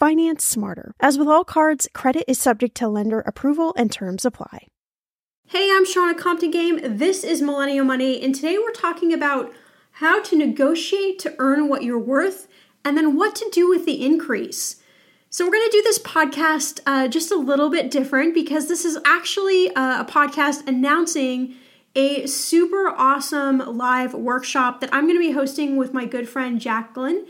Finance smarter. As with all cards, credit is subject to lender approval and terms apply. Hey, I'm Shannah Compton Game. This is Millennial Money, and today we're talking about how to negotiate to earn what you're worth and then what to do with the increase. So, we're going to do this podcast uh, just a little bit different because this is actually uh, a podcast announcing a super awesome live workshop that I'm going to be hosting with my good friend Jacqueline.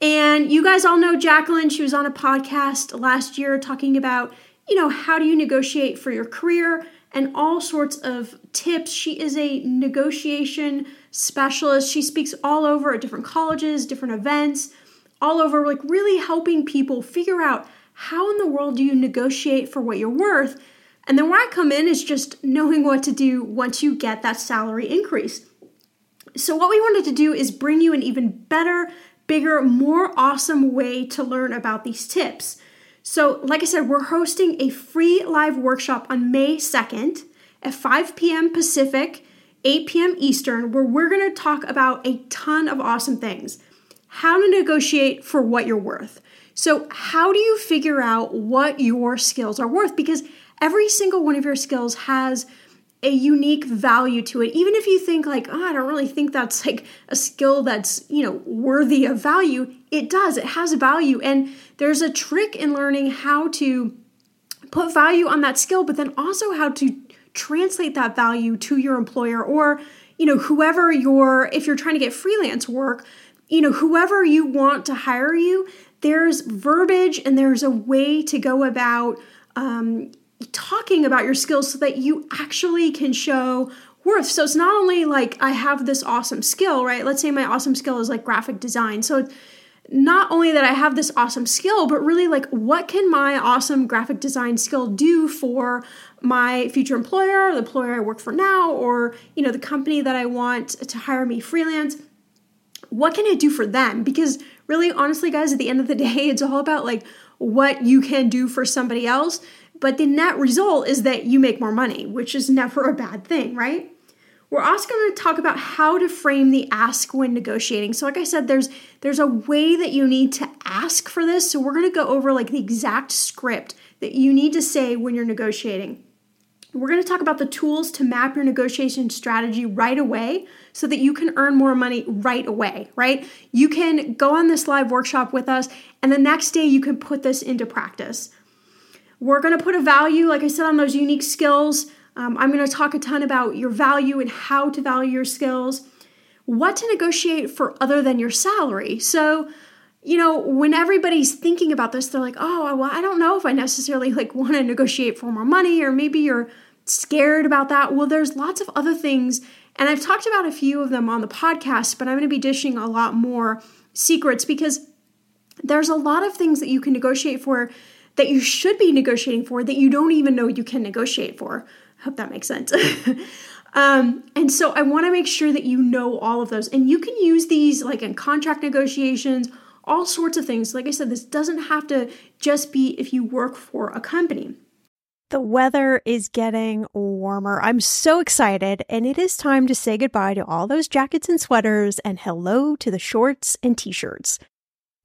And you guys all know Jacqueline. She was on a podcast last year talking about, you know, how do you negotiate for your career and all sorts of tips. She is a negotiation specialist. She speaks all over at different colleges, different events, all over, like really helping people figure out how in the world do you negotiate for what you're worth. And then where I come in is just knowing what to do once you get that salary increase. So, what we wanted to do is bring you an even better bigger, more awesome way to learn about these tips. So, like I said, we're hosting a free live workshop on May 2nd at 5 p.m. Pacific, 8 p.m. Eastern, where we're going to talk about a ton of awesome things. How to negotiate for what you're worth. So, how do you figure out what your skills are worth? Because every single one of your skills has a unique value to it even if you think like oh i don't really think that's like a skill that's you know worthy of value it does it has value and there's a trick in learning how to put value on that skill but then also how to translate that value to your employer or you know whoever you're if you're trying to get freelance work you know whoever you want to hire you there's verbiage and there's a way to go about um, talking about your skills so that you actually can show worth. So it's not only like I have this awesome skill, right? Let's say my awesome skill is like graphic design. So not only that I have this awesome skill, but really like what can my awesome graphic design skill do for my future employer, the employer I work for now, or you know, the company that I want to hire me freelance? What can it do for them? Because really honestly, guys, at the end of the day, it's all about like what you can do for somebody else but the net result is that you make more money, which is never a bad thing, right? We're also going to talk about how to frame the ask when negotiating. So like I said there's there's a way that you need to ask for this. So we're going to go over like the exact script that you need to say when you're negotiating. We're going to talk about the tools to map your negotiation strategy right away so that you can earn more money right away, right? You can go on this live workshop with us, and the next day you can put this into practice. We're going to put a value, like I said, on those unique skills. Um, I'm going to talk a ton about your value and how to value your skills, what to negotiate for other than your salary. So, you know, when everybody's thinking about this, they're like, "Oh, well, I don't know if I necessarily like want to negotiate for more money or maybe you're scared about that." Well, there's lots of other things, and I've talked about a few of them on the podcast, but I'm going to be dishing a lot more secrets because there's a lot of things that you can negotiate for that you should be negotiating for that you don't even know you can negotiate for. I hope that makes sense. um, and so I want to make sure that you know all of those. And you can use these like in contract negotiations, all sorts of things. Like I said, this doesn't have to just be if you work for a company. The weather is getting warmer. I'm so excited, and it is time to say goodbye to all those jackets and sweaters and hello to the shorts and t shirts.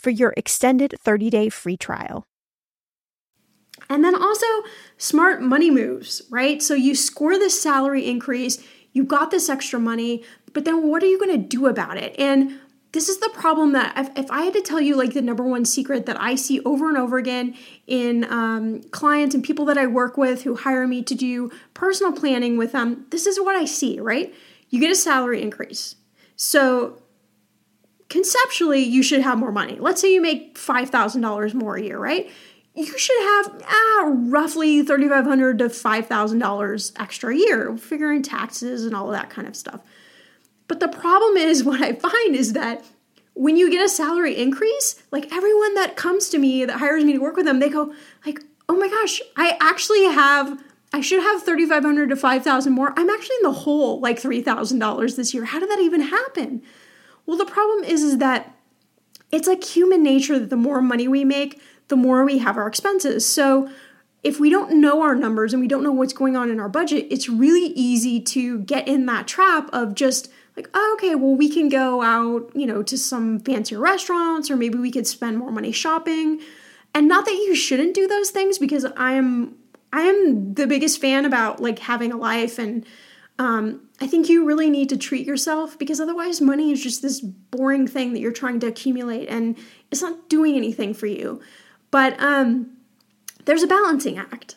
for your extended 30-day free trial. And then also smart money moves, right? So you score this salary increase, you got this extra money, but then what are you going to do about it? And this is the problem that if, if, I had to tell you like the number one secret that I see over and over again in um, clients and people that I work with who hire me to do personal planning with them, this is what I see, right? You get a salary increase. So conceptually, you should have more money. Let's say you make $5,000 more a year, right? you should have ah, roughly 3,500 to $5,000 extra a year, figuring taxes and all of that kind of stuff. But the problem is, what I find is that when you get a salary increase, like everyone that comes to me that hires me to work with them, they go like, "Oh my gosh, I actually have I should have 3500 to 5000 more. I'm actually in the hole like $3,000 this year. How did that even happen?" Well, the problem is is that it's like human nature that the more money we make, the more we have our expenses. So if we don't know our numbers and we don't know what's going on in our budget, it's really easy to get in that trap of just like, oh, okay, well, we can go out, you know, to some fancier restaurants or maybe we could spend more money shopping. And not that you shouldn't do those things because I am I am the biggest fan about like having a life and um, I think you really need to treat yourself because otherwise money is just this boring thing that you're trying to accumulate and it's not doing anything for you. But um, there's a balancing act.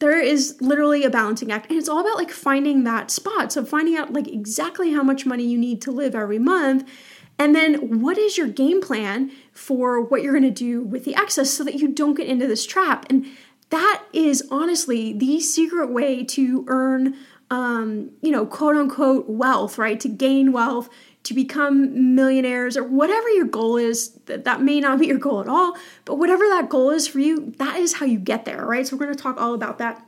There is literally a balancing act, and it's all about like finding that spot. So, finding out like exactly how much money you need to live every month, and then what is your game plan for what you're gonna do with the excess so that you don't get into this trap. And that is honestly the secret way to earn um, you know, quote unquote wealth, right? To gain wealth, to become millionaires or whatever your goal is that, that may not be your goal at all but whatever that goal is for you that is how you get there right? So we're going to talk all about that.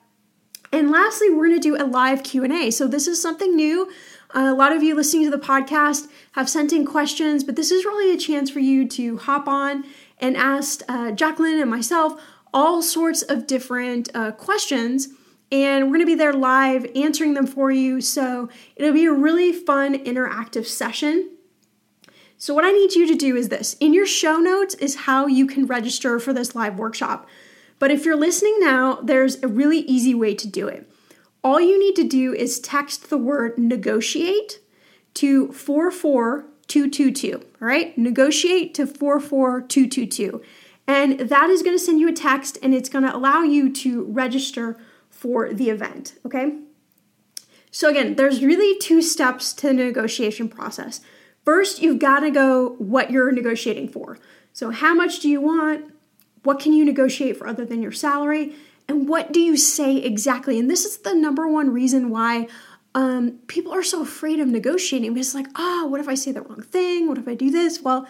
And lastly we're going to do a live q&a so this is something new. Uh, a lot of you listening to the podcast have sent in questions but this is really a chance for you to hop on and ask uh, jacqueline and myself all sorts of different uh, questions and we're going to be there live answering them for you. So it'll be a really fun interactive session. So, what I need you to do is this in your show notes is how you can register for this live workshop. But if you're listening now, there's a really easy way to do it. All you need to do is text the word negotiate to 44222. All right, negotiate to 44222. And that is going to send you a text and it's going to allow you to register for the event, okay? So, again, there's really two steps to the negotiation process. First, you've got to go what you're negotiating for. So, how much do you want? What can you negotiate for other than your salary? And what do you say exactly? And this is the number one reason why um, people are so afraid of negotiating because it's like, oh, what if I say the wrong thing? What if I do this? Well,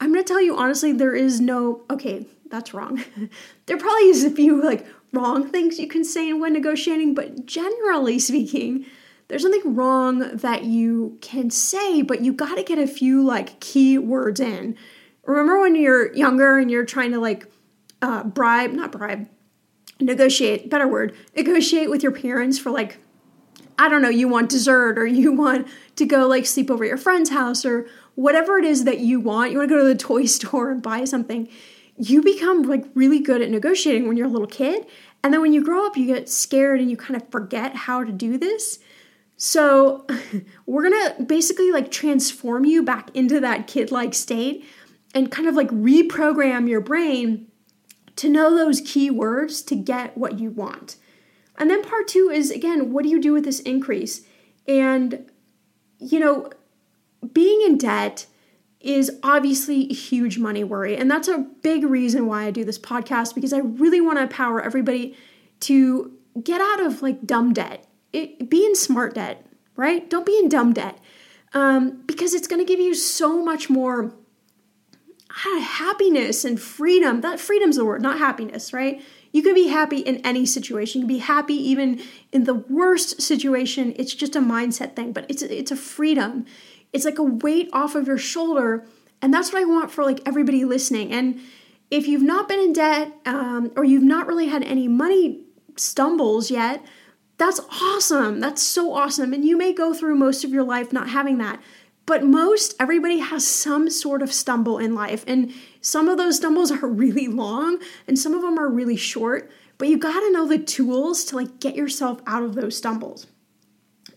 I'm to tell you honestly, there is no, okay, that's wrong. there probably is a few like wrong things you can say when negotiating, but generally speaking, there's nothing wrong that you can say, but you got to get a few like key words in. Remember when you're younger and you're trying to like uh, bribe, not bribe, negotiate, better word, negotiate with your parents for like, I don't know, you want dessert or you want to go like sleep over at your friend's house or whatever it is that you want. You want to go to the toy store and buy something you become like really good at negotiating when you're a little kid. And then when you grow up, you get scared and you kind of forget how to do this. So, we're gonna basically like transform you back into that kid like state and kind of like reprogram your brain to know those key words to get what you want. And then part two is again, what do you do with this increase? And, you know, being in debt is obviously a huge money worry. And that's a big reason why I do this podcast because I really want to empower everybody to get out of like dumb debt. It, be in smart debt, right? Don't be in dumb debt um, because it's going to give you so much more happiness and freedom. That freedom's the word, not happiness, right? You can be happy in any situation. You can be happy even in the worst situation. It's just a mindset thing, but it's it's a freedom it's like a weight off of your shoulder. And that's what I want for like everybody listening. And if you've not been in debt um, or you've not really had any money stumbles yet, that's awesome. That's so awesome. And you may go through most of your life not having that. But most everybody has some sort of stumble in life. And some of those stumbles are really long and some of them are really short. But you got to know the tools to like get yourself out of those stumbles.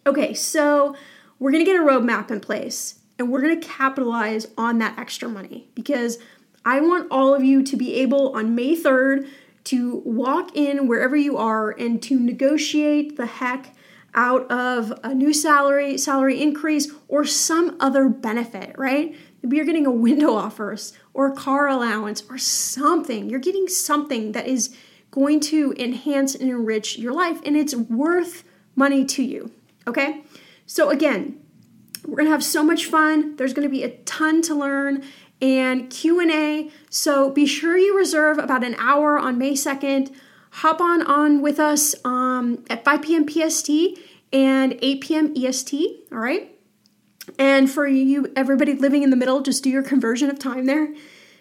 Okay, so we're going to get a roadmap in place and we're going to capitalize on that extra money because I want all of you to be able on May 3rd to walk in wherever you are and to negotiate the heck out of a new salary, salary increase, or some other benefit, right? Maybe you're getting a window offers or a car allowance or something. You're getting something that is going to enhance and enrich your life and it's worth money to you. Okay? So again, we're going to have so much fun. There's going to be a ton to learn and Q&A. So be sure you reserve about an hour on May 2nd. Hop on on with us um, at 5 p.m. PST and 8 p.m. EST, all right? And for you, everybody living in the middle, just do your conversion of time there.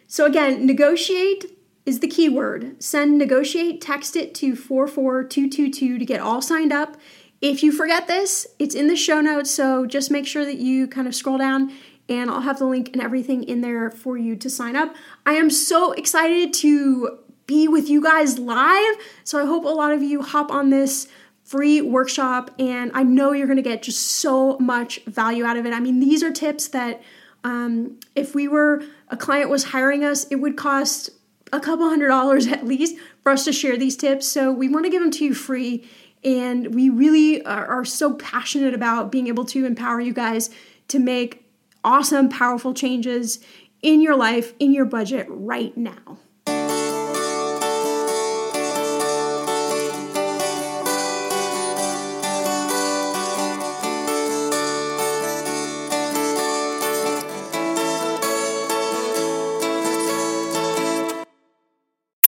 So again, negotiate is the keyword. Send negotiate, text it to 44222 to get all signed up. If you forget this, it's in the show notes, so just make sure that you kind of scroll down and I'll have the link and everything in there for you to sign up. I am so excited to be with you guys live, so I hope a lot of you hop on this free workshop and I know you're going to get just so much value out of it. I mean, these are tips that um, if we were a client was hiring us, it would cost a couple hundred dollars at least for us to share these tips. So we want to give them to you free. And we really are, are so passionate about being able to empower you guys to make awesome, powerful changes in your life, in your budget right now.